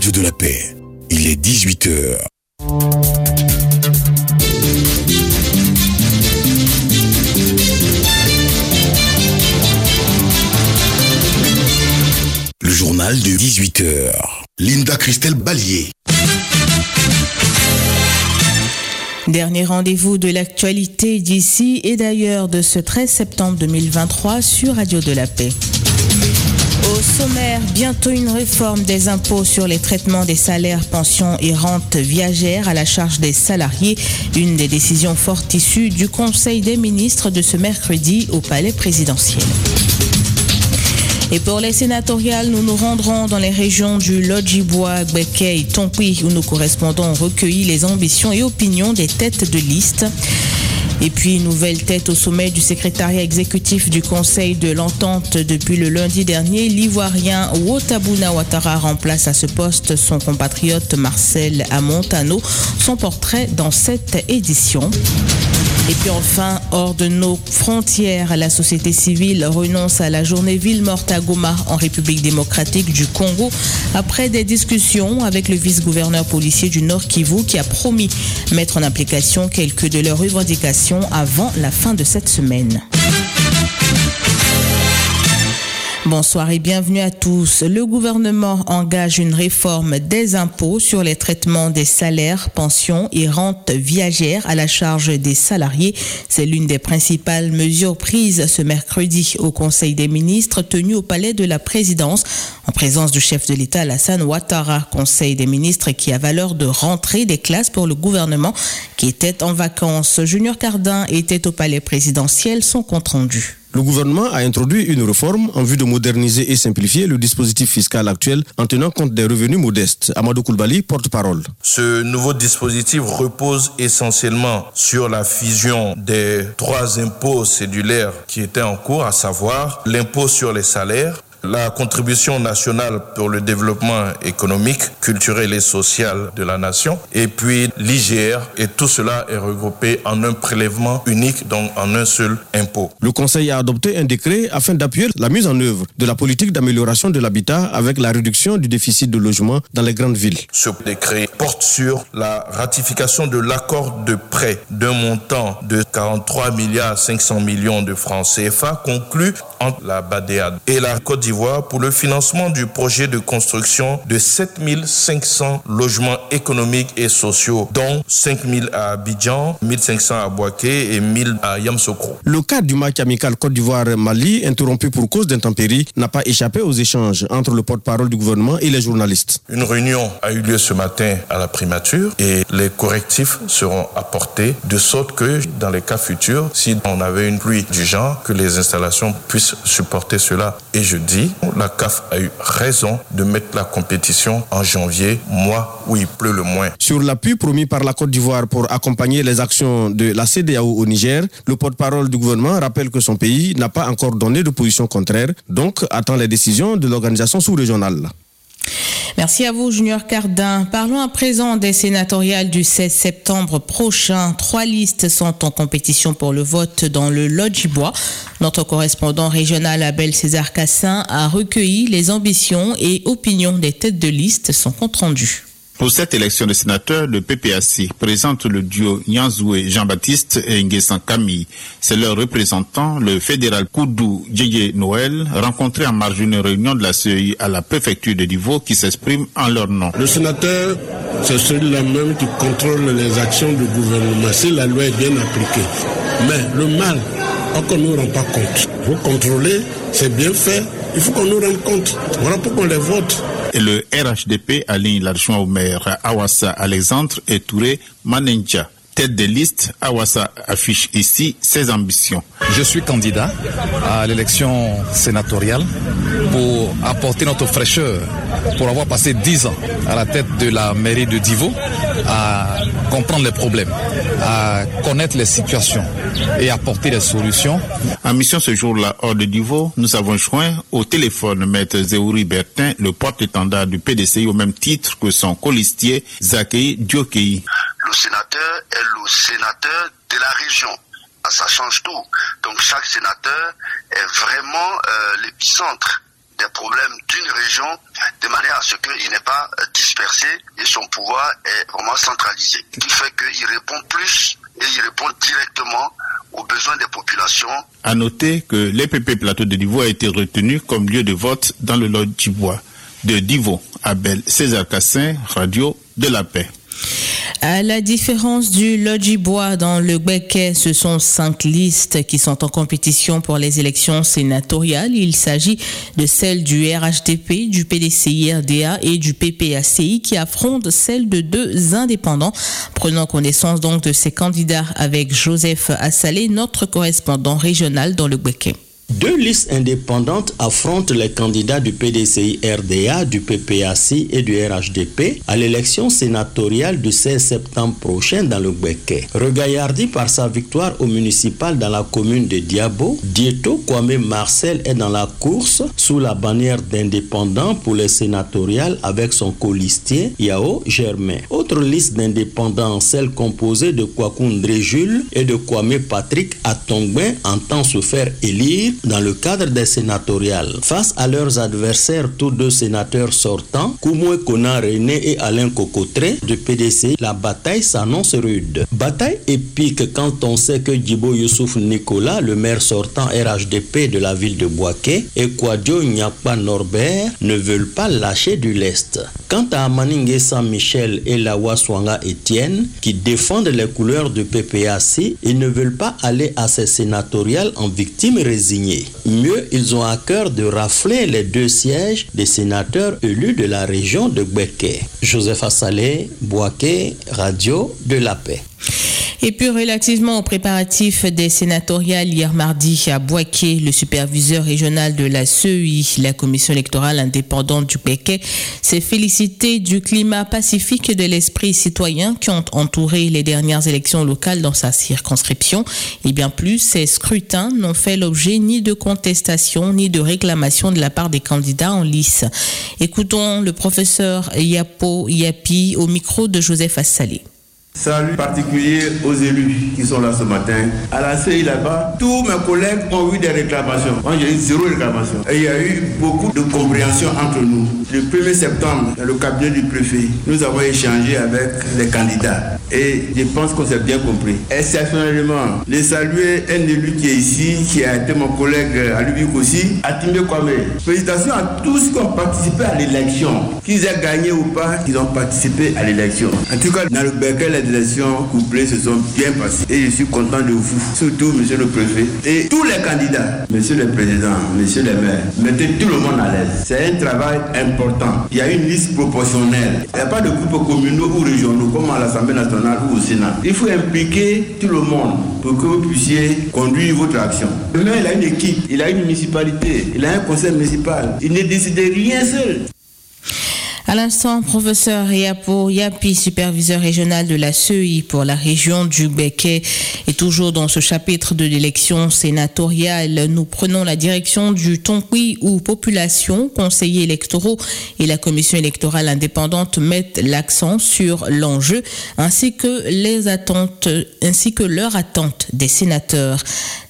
Radio de la Paix. Il est 18h. Le journal de 18h. Linda Christelle Ballier. Dernier rendez-vous de l'actualité d'ici et d'ailleurs de ce 13 septembre 2023 sur Radio de la Paix. Au sommaire, bientôt une réforme des impôts sur les traitements des salaires, pensions et rentes viagères à la charge des salariés, une des décisions fortes issues du Conseil des ministres de ce mercredi au Palais présidentiel. Et pour les sénatoriales, nous nous rendrons dans les régions du Lodjibois, Gbeke et où nos correspondants ont recueilli les ambitions et opinions des têtes de liste. Et puis, nouvelle tête au sommet du secrétariat exécutif du Conseil de l'Entente depuis le lundi dernier. L'Ivoirien Wotabuna Ouattara remplace à ce poste son compatriote Marcel Amontano. Son portrait dans cette édition. Et puis enfin, hors de nos frontières, la société civile renonce à la journée ville morte à Goma en République démocratique du Congo après des discussions avec le vice-gouverneur policier du Nord Kivu qui a promis mettre en application quelques de leurs revendications avant la fin de cette semaine. Bonsoir et bienvenue à tous. Le gouvernement engage une réforme des impôts sur les traitements des salaires, pensions et rentes viagères à la charge des salariés. C'est l'une des principales mesures prises ce mercredi au Conseil des ministres tenu au Palais de la Présidence en présence du chef de l'État Alassane Ouattara. Conseil des ministres qui a valeur de rentrée des classes pour le gouvernement qui était en vacances. Junior Cardin était au Palais présidentiel. Son compte rendu. Le gouvernement a introduit une réforme en vue de moderniser et simplifier le dispositif fiscal actuel en tenant compte des revenus modestes. Amadou Koulibaly, porte-parole. Ce nouveau dispositif repose essentiellement sur la fusion des trois impôts cédulaires qui étaient en cours, à savoir l'impôt sur les salaires, la contribution nationale pour le développement économique, culturel et social de la nation, et puis l'IGR, et tout cela est regroupé en un prélèvement unique, donc en un seul impôt. Le Conseil a adopté un décret afin d'appuyer la mise en œuvre de la politique d'amélioration de l'habitat avec la réduction du déficit de logement dans les grandes villes. Ce décret porte sur la ratification de l'accord de prêt d'un montant de 43 milliards 500 millions de francs CFA conclu entre la BADEAD et la Côte d'Ivoire pour le financement du projet de construction de 7500 logements économiques et sociaux, dont 5000 à Abidjan, 1500 à Boaké et 1000 à Yamsokro. Le cadre du match amical Côte d'Ivoire-Mali, interrompu pour cause d'intempéries, n'a pas échappé aux échanges entre le porte-parole du gouvernement et les journalistes. Une réunion a eu lieu ce matin à la primature et les correctifs seront apportés de sorte que dans les cas futurs, si on avait une pluie du genre, que les installations puissent supporter cela. Et je dis, la CAF a eu raison de mettre la compétition en janvier, mois où il pleut le moins. Sur l'appui promis par la Côte d'Ivoire pour accompagner les actions de la CDAO au Niger, le porte-parole du gouvernement rappelle que son pays n'a pas encore donné de position contraire, donc attend les décisions de l'organisation sous-régionale. Merci à vous, Junior Cardin. Parlons à présent des sénatoriales du 16 septembre prochain. Trois listes sont en compétition pour le vote dans le Lodjibois. Notre correspondant régional Abel César Cassin a recueilli les ambitions et opinions des têtes de liste. Son compte rendu. Pour cette élection de sénateur, le PPAC présente le duo Nyanzoué Jean-Baptiste et Nguessan Camille. C'est leur représentant, le fédéral Koudou Djeye Noël, rencontré en marge d'une réunion de la CEI à la préfecture de Divo qui s'exprime en leur nom. Le sénateur, c'est celui-là même qui contrôle les actions du gouvernement si la loi est bien appliquée. Mais le mal, on ne nous rend pas compte. Vous contrôlez, c'est bien fait, il faut qu'on nous rende compte. Voilà pourquoi on les vote. Le RHDP aligne l'adjoint au maire Awassa Alexandre et Touré Manenja. Tête de liste, Awassa affiche ici ses ambitions. Je suis candidat à l'élection sénatoriale pour apporter notre fraîcheur, pour avoir passé dix ans à la tête de la mairie de Divo, à comprendre les problèmes, à connaître les situations et apporter des solutions. En mission ce jour-là, hors de Divo, nous avons joint au téléphone Maître Zéouri Bertin, le porte-étendard du PDCI au même titre que son colistier Zakei Diokei. Le sénateur est le sénateur de la région. Ça change tout. Donc chaque sénateur est vraiment euh, l'épicentre des problèmes d'une région de manière à ce qu'il n'est pas dispersé et son pouvoir est vraiment centralisé. Ce qui fait qu'il répond plus et il répond directement aux besoins des populations. À noter que l'EPP Plateau de Divo a été retenu comme lieu de vote dans le lot du bois de Divo. Abel César Cassin, Radio de la Paix. À la différence du Lodjibois dans le Béquet, ce sont cinq listes qui sont en compétition pour les élections sénatoriales. Il s'agit de celles du RHDP, du PDCI-RDA et du PPACI qui affrontent celles de deux indépendants. Prenons connaissance donc de ces candidats avec Joseph Assalé, notre correspondant régional dans le Béquet. Deux listes indépendantes affrontent les candidats du PDCI-RDA, du PPAC et du RHDP à l'élection sénatoriale du 16 septembre prochain dans le Béquet. Regaillardi par sa victoire au municipal dans la commune de Diabo, Dieto Kwame Marcel est dans la course sous la bannière d'indépendants pour les sénatoriales avec son colistier Yao Germain. Autre liste d'indépendants, celle composée de Kwakundre Jules et de Kwame Patrick Atongben entend se faire élire dans le cadre des sénatoriales. Face à leurs adversaires, tous deux sénateurs sortants, Koumoué Kona René et Alain Cocotré du PDC, la bataille s'annonce rude. Bataille épique quand on sait que Djibo Youssouf Nicolas, le maire sortant RHDP de la ville de Boaké, et Kwadjo Nyakpa Norbert ne veulent pas lâcher du lest. Quant à Amaningue Saint-Michel et Lawa Swanga Etienne, qui défendent les couleurs du PPAC, ils ne veulent pas aller à ces sénatoriales en victime résignée. Mieux, ils ont à cœur de rafler les deux sièges des sénateurs élus de la région de Gbeke. Joseph Assalé, Boaké, Radio de la Paix. Et puis relativement aux préparatifs des sénatoriales hier mardi à Boaké, le superviseur régional de la CEI, la commission électorale indépendante du Béquet, s'est félicité du climat pacifique et de l'esprit citoyen qui ont entouré les dernières élections locales dans sa circonscription. Et bien plus, ces scrutins n'ont fait l'objet ni de contestation ni de réclamation de la part des candidats en lice. Écoutons le professeur Yapo Yapi au micro de Joseph Assalé. Salut particulier aux élus qui sont là ce matin. À la CI là-bas, tous mes collègues ont eu des réclamations. Moi, j'ai eu zéro réclamation. Et il y a eu beaucoup de compréhension entre nous. Le 1er septembre, dans le cabinet du préfet, nous avons échangé avec les candidats. Et je pense qu'on s'est bien compris. Exceptionnellement, les saluer un élu qui est ici, qui a été mon collègue à Lubic aussi, Atimbe Kwame. Félicitations à tous qui ont participé à l'élection. Qu'ils aient gagné ou pas, ils ont participé à l'élection. En tout cas, dans le Berkel, les élections couplées se sont bien passées. Et je suis content de vous, surtout monsieur le préfet et tous les candidats, monsieur le président, monsieur le maire. Mettez tout le monde à l'aise. C'est un travail important. Il y a une liste proportionnelle. Il n'y a pas de groupes communaux ou régionaux comme à l'Assemblée nationale ou au Sénat. Il faut impliquer tout le monde pour que vous puissiez conduire votre action. Le maire, il a une équipe, il a une municipalité, il a un conseil municipal. Il ne décide rien seul. À l'instant, professeur Yapo Yapi, superviseur régional de la CEI pour la région du Béquet, et toujours dans ce chapitre de l'élection sénatoriale, nous prenons la direction du Tonkui où population, conseillers électoraux et la commission électorale indépendante mettent l'accent sur l'enjeu ainsi que les attentes, ainsi que leurs attentes des sénateurs.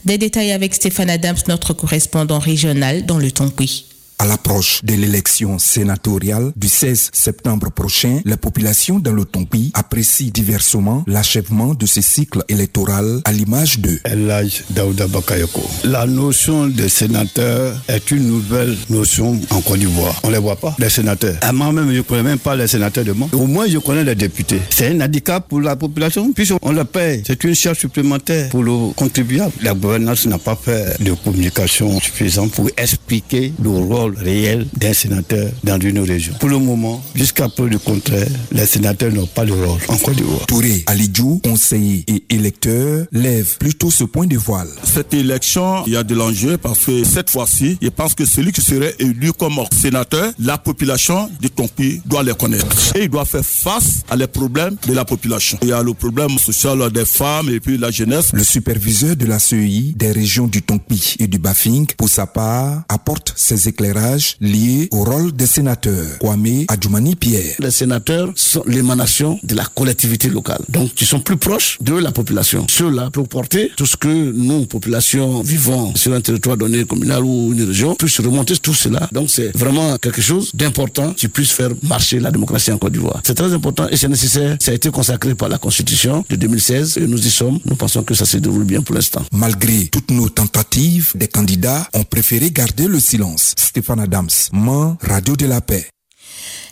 Des détails avec Stéphane Adams, notre correspondant régional dans le Tonkui. À l'approche de l'élection sénatoriale du 16 septembre prochain, la population dans le Tompi apprécie diversement l'achèvement de ce cycle électoral à l'image de Elaj Daouda Bakayoko. La notion de sénateur est une nouvelle notion en Côte d'Ivoire. On ne les voit pas, les sénateurs. À moi même, je ne connais même pas les sénateurs de moi. Au moins, je connais les députés. C'est un handicap pour la population, puisqu'on le paye. C'est une charge supplémentaire pour le contribuable. La gouvernance n'a pas fait de communication suffisante pour expliquer le rôle réel d'un sénateur dans une région. Pour le moment, jusqu'à peu du contraire, les sénateurs n'ont pas de rôle en Côte d'Ivoire. Touré Alidjou, conseiller et électeur, lève plutôt ce point de voile. Cette élection, il y a de l'enjeu parce que cette fois-ci, je pense que celui qui serait élu comme sénateur, la population de Tonpi doit les connaître. Et il doit faire face à les problèmes de la population. Il y a le problème social des femmes et puis la jeunesse. Le superviseur de la CEI des régions du Tonpi et du Bafing, pour sa part, apporte ses éclairages éclairage lié au rôle des sénateurs. Kwame Adjoumani Pierre. Les sénateurs sont l'émanation de la collectivité locale. Donc, ils sont plus proches de la population. Ceux-là peuvent porter tout ce que nous, population, vivons sur un territoire donné, communal ou une région, puissent remonter tout cela. Donc, c'est vraiment quelque chose d'important qui puisse faire marcher la démocratie en Côte d'Ivoire. C'est très important et c'est nécessaire. Ça a été consacré par la Constitution de 2016 et nous y sommes. Nous pensons que ça se déroule bien pour l'instant. Malgré toutes nos tentatives, des candidats ont préféré garder le silence. Stéphane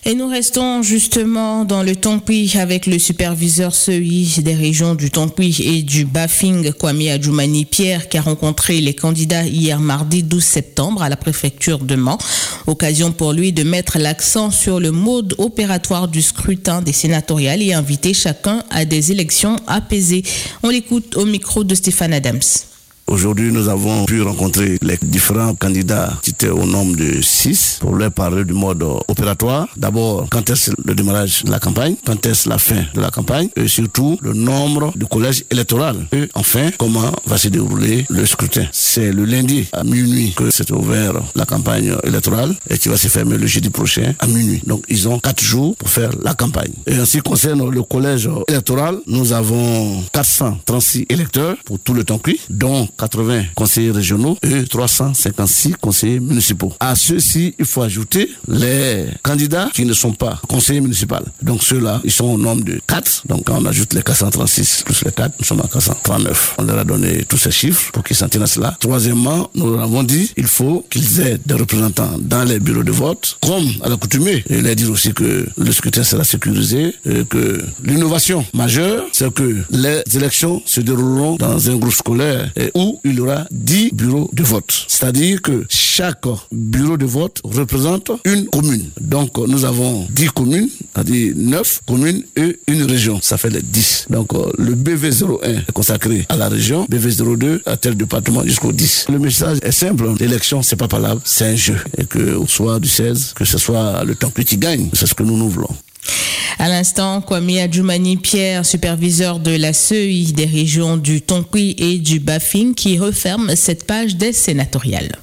Et nous restons justement dans le Tongpi avec le superviseur CEI des régions du Tongpi et du Bafing, Kwame Adjoumani Pierre, qui a rencontré les candidats hier mardi 12 septembre à la préfecture de Mans. Occasion pour lui de mettre l'accent sur le mode opératoire du scrutin des sénatoriales et inviter chacun à des élections apaisées. On l'écoute au micro de Stéphane Adams. Aujourd'hui, nous avons pu rencontrer les différents candidats qui étaient au nombre de six pour leur parler du mode opératoire. D'abord, quand est-ce le démarrage de la campagne, quand est-ce la fin de la campagne, et surtout le nombre de collèges électoraux. Et enfin, comment va se dérouler le scrutin? C'est le lundi à minuit que s'est ouvert la campagne électorale et qui va se fermer le jeudi prochain à minuit. Donc, ils ont quatre jours pour faire la campagne. Et en ce qui concerne le collège électoral, nous avons 436 électeurs pour tout le temps pris, dont 80 conseillers régionaux et 356 conseillers municipaux. À ceux-ci, il faut ajouter les candidats qui ne sont pas conseillers municipaux. Donc ceux-là, ils sont au nombre de 4. Donc quand on ajoute les 436 plus les 4, nous sommes à 439. On leur a donné tous ces chiffres pour qu'ils s'en tiennent à cela. Troisièmement, nous leur avons dit il faut qu'ils aient des représentants dans les bureaux de vote, comme à l'accoutumée. Et leur dire aussi que le scrutin sera sécurisé et que l'innovation majeure, c'est que les élections se dérouleront dans un groupe scolaire et où il y aura 10 bureaux de vote. C'est-à-dire que chaque bureau de vote représente une commune. Donc nous avons 10 communes, c'est-à-dire 9 communes et une région. Ça fait les 10. Donc le BV01 est consacré à la région, BV02 à tel département jusqu'au 10. Le message est simple. L'élection, c'est pas palable, c'est un jeu. Et que au soir du 16, que ce soit le temps qui gagne, c'est ce que nous nous voulons. À l'instant, Kwame Adjoumani Pierre, superviseur de la CEI des régions du Tonqui et du Bafing, qui referme cette page des sénatoriales.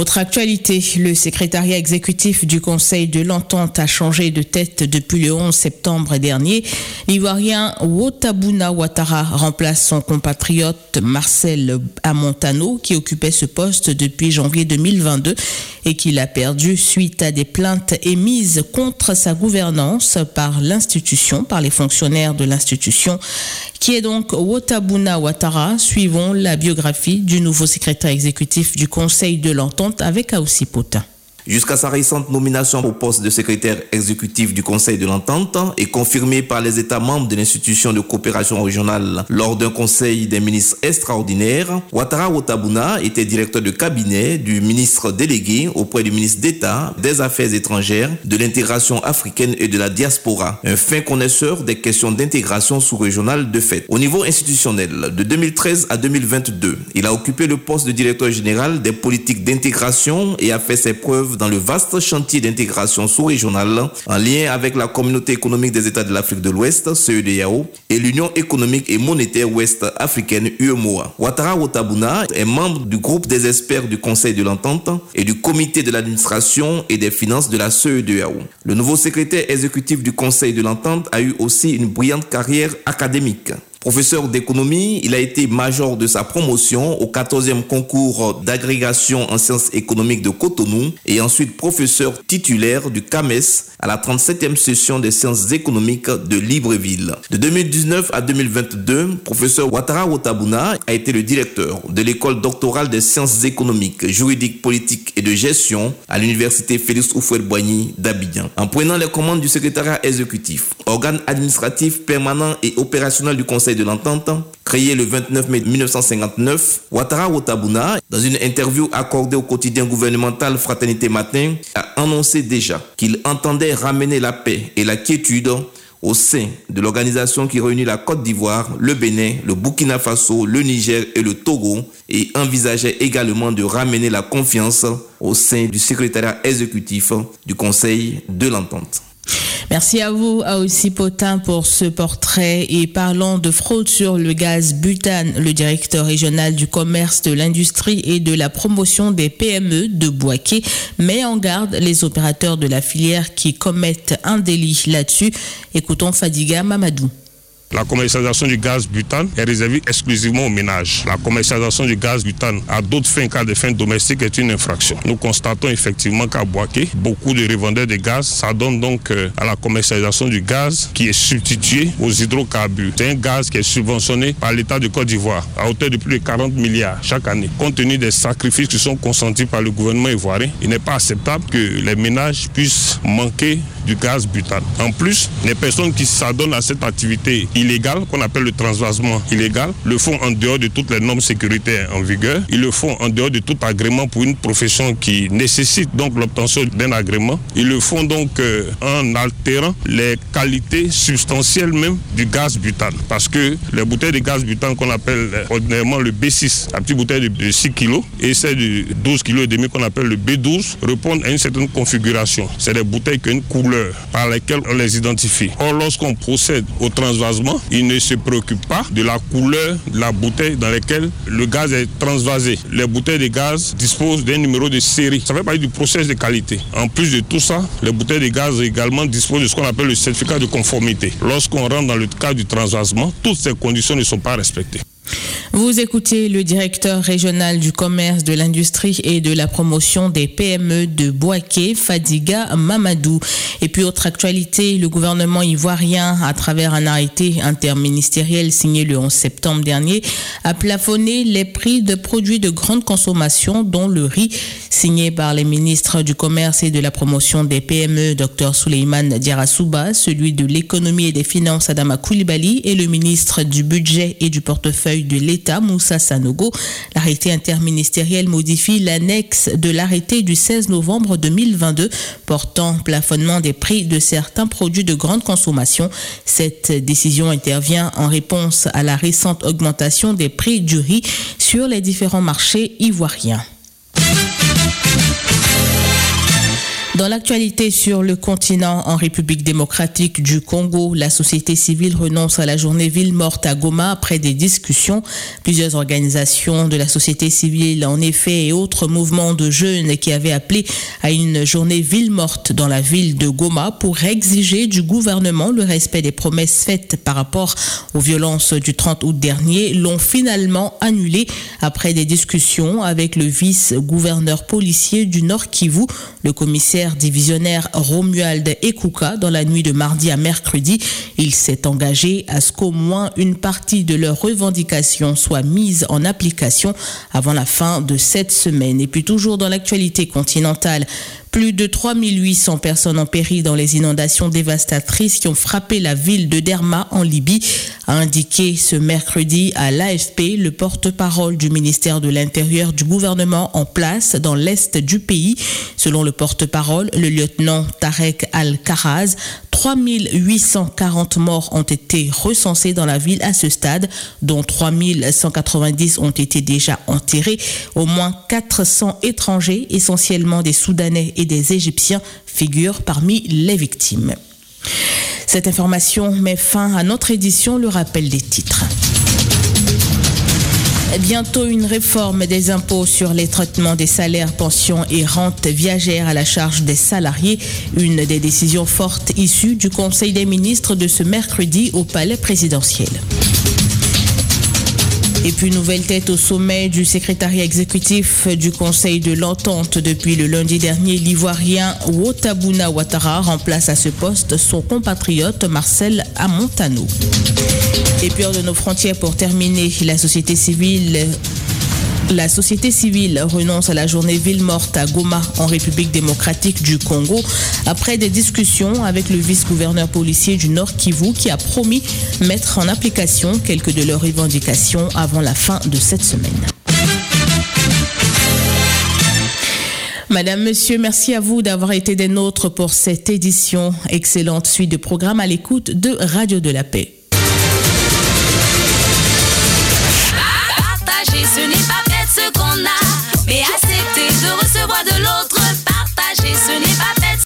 Autre actualité, le secrétariat exécutif du Conseil de l'entente a changé de tête depuis le 11 septembre dernier. L'Ivoirien Wotabuna Ouattara remplace son compatriote Marcel Amontano qui occupait ce poste depuis janvier 2022 et qu'il a perdu suite à des plaintes émises contre sa gouvernance par l'institution, par les fonctionnaires de l'institution, qui est donc Wotabuna Ouattara. Suivons la biographie du nouveau secrétaire exécutif du Conseil de l'entente avec Aoussi. Jusqu'à sa récente nomination au poste de secrétaire exécutif du Conseil de l'Entente et confirmée par les États membres de l'institution de coopération régionale lors d'un conseil des ministres extraordinaires, Ouattara Wotabuna était directeur de cabinet du ministre délégué auprès du ministre d'État des Affaires étrangères, de l'intégration africaine et de la diaspora, un fin connaisseur des questions d'intégration sous-régionale de fait. Au niveau institutionnel, de 2013 à 2022, il a occupé le poste de directeur général des politiques d'intégration et a fait ses preuves dans le vaste chantier d'intégration sous-régionale en lien avec la communauté économique des États de l'Afrique de l'Ouest, CEDEAO, et l'Union économique et monétaire ouest africaine, UEMOA. Ouattara Ouatabuna est membre du groupe des experts du Conseil de l'Entente et du comité de l'administration et des finances de la CEDEAO. Le nouveau secrétaire exécutif du Conseil de l'Entente a eu aussi une brillante carrière académique. Professeur d'économie, il a été major de sa promotion au 14e concours d'agrégation en sciences économiques de Cotonou et ensuite professeur titulaire du CAMES à la 37e session des sciences économiques de Libreville. De 2019 à 2022, professeur Ouattara Wotabuna a été le directeur de l'école doctorale des sciences économiques, juridiques, politiques et de gestion à l'université Félix Houphouët-Boigny d'Abidjan. En prenant les commandes du secrétariat exécutif, organe administratif permanent et opérationnel du Conseil de l'Entente, créé le 29 mai 1959, Ouattara Wotabuna, dans une interview accordée au quotidien gouvernemental Fraternité Matin, a annoncé déjà qu'il entendait ramener la paix et la quiétude au sein de l'organisation qui réunit la Côte d'Ivoire, le Bénin, le Burkina Faso, le Niger et le Togo et envisageait également de ramener la confiance au sein du secrétariat exécutif du Conseil de l'Entente. Merci à vous, à aussi Potin, pour ce portrait. Et parlant de fraude sur le gaz butane, le directeur régional du commerce, de l'industrie et de la promotion des PME de Boaké met en garde les opérateurs de la filière qui commettent un délit là-dessus. Écoutons Fadiga Mamadou. La commercialisation du gaz butane est réservée exclusivement aux ménages. La commercialisation du gaz butane à d'autres fins qu'à des fins domestiques est une infraction. Nous constatons effectivement qu'à Boaké, beaucoup de revendeurs de gaz s'adonnent donc euh, à la commercialisation du gaz qui est substitué aux hydrocarbures. C'est un gaz qui est subventionné par l'État de Côte d'Ivoire à hauteur de plus de 40 milliards chaque année. Compte tenu des sacrifices qui sont consentis par le gouvernement ivoirien, il n'est pas acceptable que les ménages puissent manquer du gaz butane. En plus, les personnes qui s'adonnent à cette activité illégal, qu'on appelle le transvasement illégal, le font en dehors de toutes les normes sécuritaires en vigueur. Ils le font en dehors de tout agrément pour une profession qui nécessite donc l'obtention d'un agrément. Ils le font donc euh, en altérant les qualités substantielles même du gaz butane. Parce que les bouteilles de gaz butane qu'on appelle euh, ordinairement le B6, la petite bouteille de 6 kg, et celle de 12 kg et demi qu'on appelle le B12, répondent à une certaine configuration. C'est des bouteilles qui ont une couleur par laquelle on les identifie. Or, lorsqu'on procède au transvasement, il ne se préoccupe pas de la couleur de la bouteille dans laquelle le gaz est transvasé. Les bouteilles de gaz disposent d'un numéro de série. Ça fait partie du processus de qualité. En plus de tout ça, les bouteilles de gaz également disposent de ce qu'on appelle le certificat de conformité. Lorsqu'on rentre dans le cadre du transvasement, toutes ces conditions ne sont pas respectées. Vous écoutez le directeur régional du commerce, de l'industrie et de la promotion des PME de Boaké, Fadiga Mamadou. Et puis autre actualité, le gouvernement ivoirien, à travers un arrêté interministériel signé le 11 septembre dernier, a plafonné les prix de produits de grande consommation, dont le riz, signé par les ministres du commerce et de la promotion des PME, Dr Souleyman Diarasouba, celui de l'économie et des finances, Adama Koulibaly, et le ministre du budget et du portefeuille de l'État Moussa Sanogo. L'arrêté interministériel modifie l'annexe de l'arrêté du 16 novembre 2022 portant plafonnement des prix de certains produits de grande consommation. Cette décision intervient en réponse à la récente augmentation des prix du riz sur les différents marchés ivoiriens. Dans l'actualité sur le continent en République démocratique du Congo, la société civile renonce à la journée ville morte à Goma après des discussions. Plusieurs organisations de la société civile, en effet, et autres mouvements de jeunes qui avaient appelé à une journée ville morte dans la ville de Goma pour exiger du gouvernement le respect des promesses faites par rapport aux violences du 30 août dernier, l'ont finalement annulé après des discussions avec le vice-gouverneur policier du Nord Kivu, le commissaire divisionnaire Romuald Ekuka dans la nuit de mardi à mercredi. Il s'est engagé à ce qu'au moins une partie de leurs revendications soit mise en application avant la fin de cette semaine. Et puis toujours dans l'actualité continentale, plus de 3800 personnes ont péri dans les inondations dévastatrices qui ont frappé la ville de Derma en Libye, a indiqué ce mercredi à l'AFP le porte-parole du ministère de l'Intérieur du gouvernement en place dans l'est du pays. Selon le porte-parole, le lieutenant Tarek Al-Karaz, 3840 morts ont été recensés dans la ville à ce stade, dont 3190 ont été déjà enterrés. Au moins 400 étrangers, essentiellement des Soudanais et des Égyptiens, figurent parmi les victimes. Cette information met fin à notre édition, le rappel des titres. Bientôt une réforme des impôts sur les traitements des salaires, pensions et rentes viagères à la charge des salariés. Une des décisions fortes issues du Conseil des ministres de ce mercredi au Palais présidentiel. Et puis nouvelle tête au sommet du secrétariat exécutif du Conseil de l'entente depuis le lundi dernier, l'ivoirien Wotabuna Ouattara remplace à ce poste son compatriote Marcel Amontano. Et puis hors de nos frontières pour terminer, la société civile la société civile renonce à la journée ville morte à Goma en République démocratique du Congo après des discussions avec le vice-gouverneur policier du Nord Kivu qui a promis mettre en application quelques de leurs revendications avant la fin de cette semaine. Madame, Monsieur, merci à vous d'avoir été des nôtres pour cette édition. Excellente suite de programme à l'écoute de Radio de la Paix.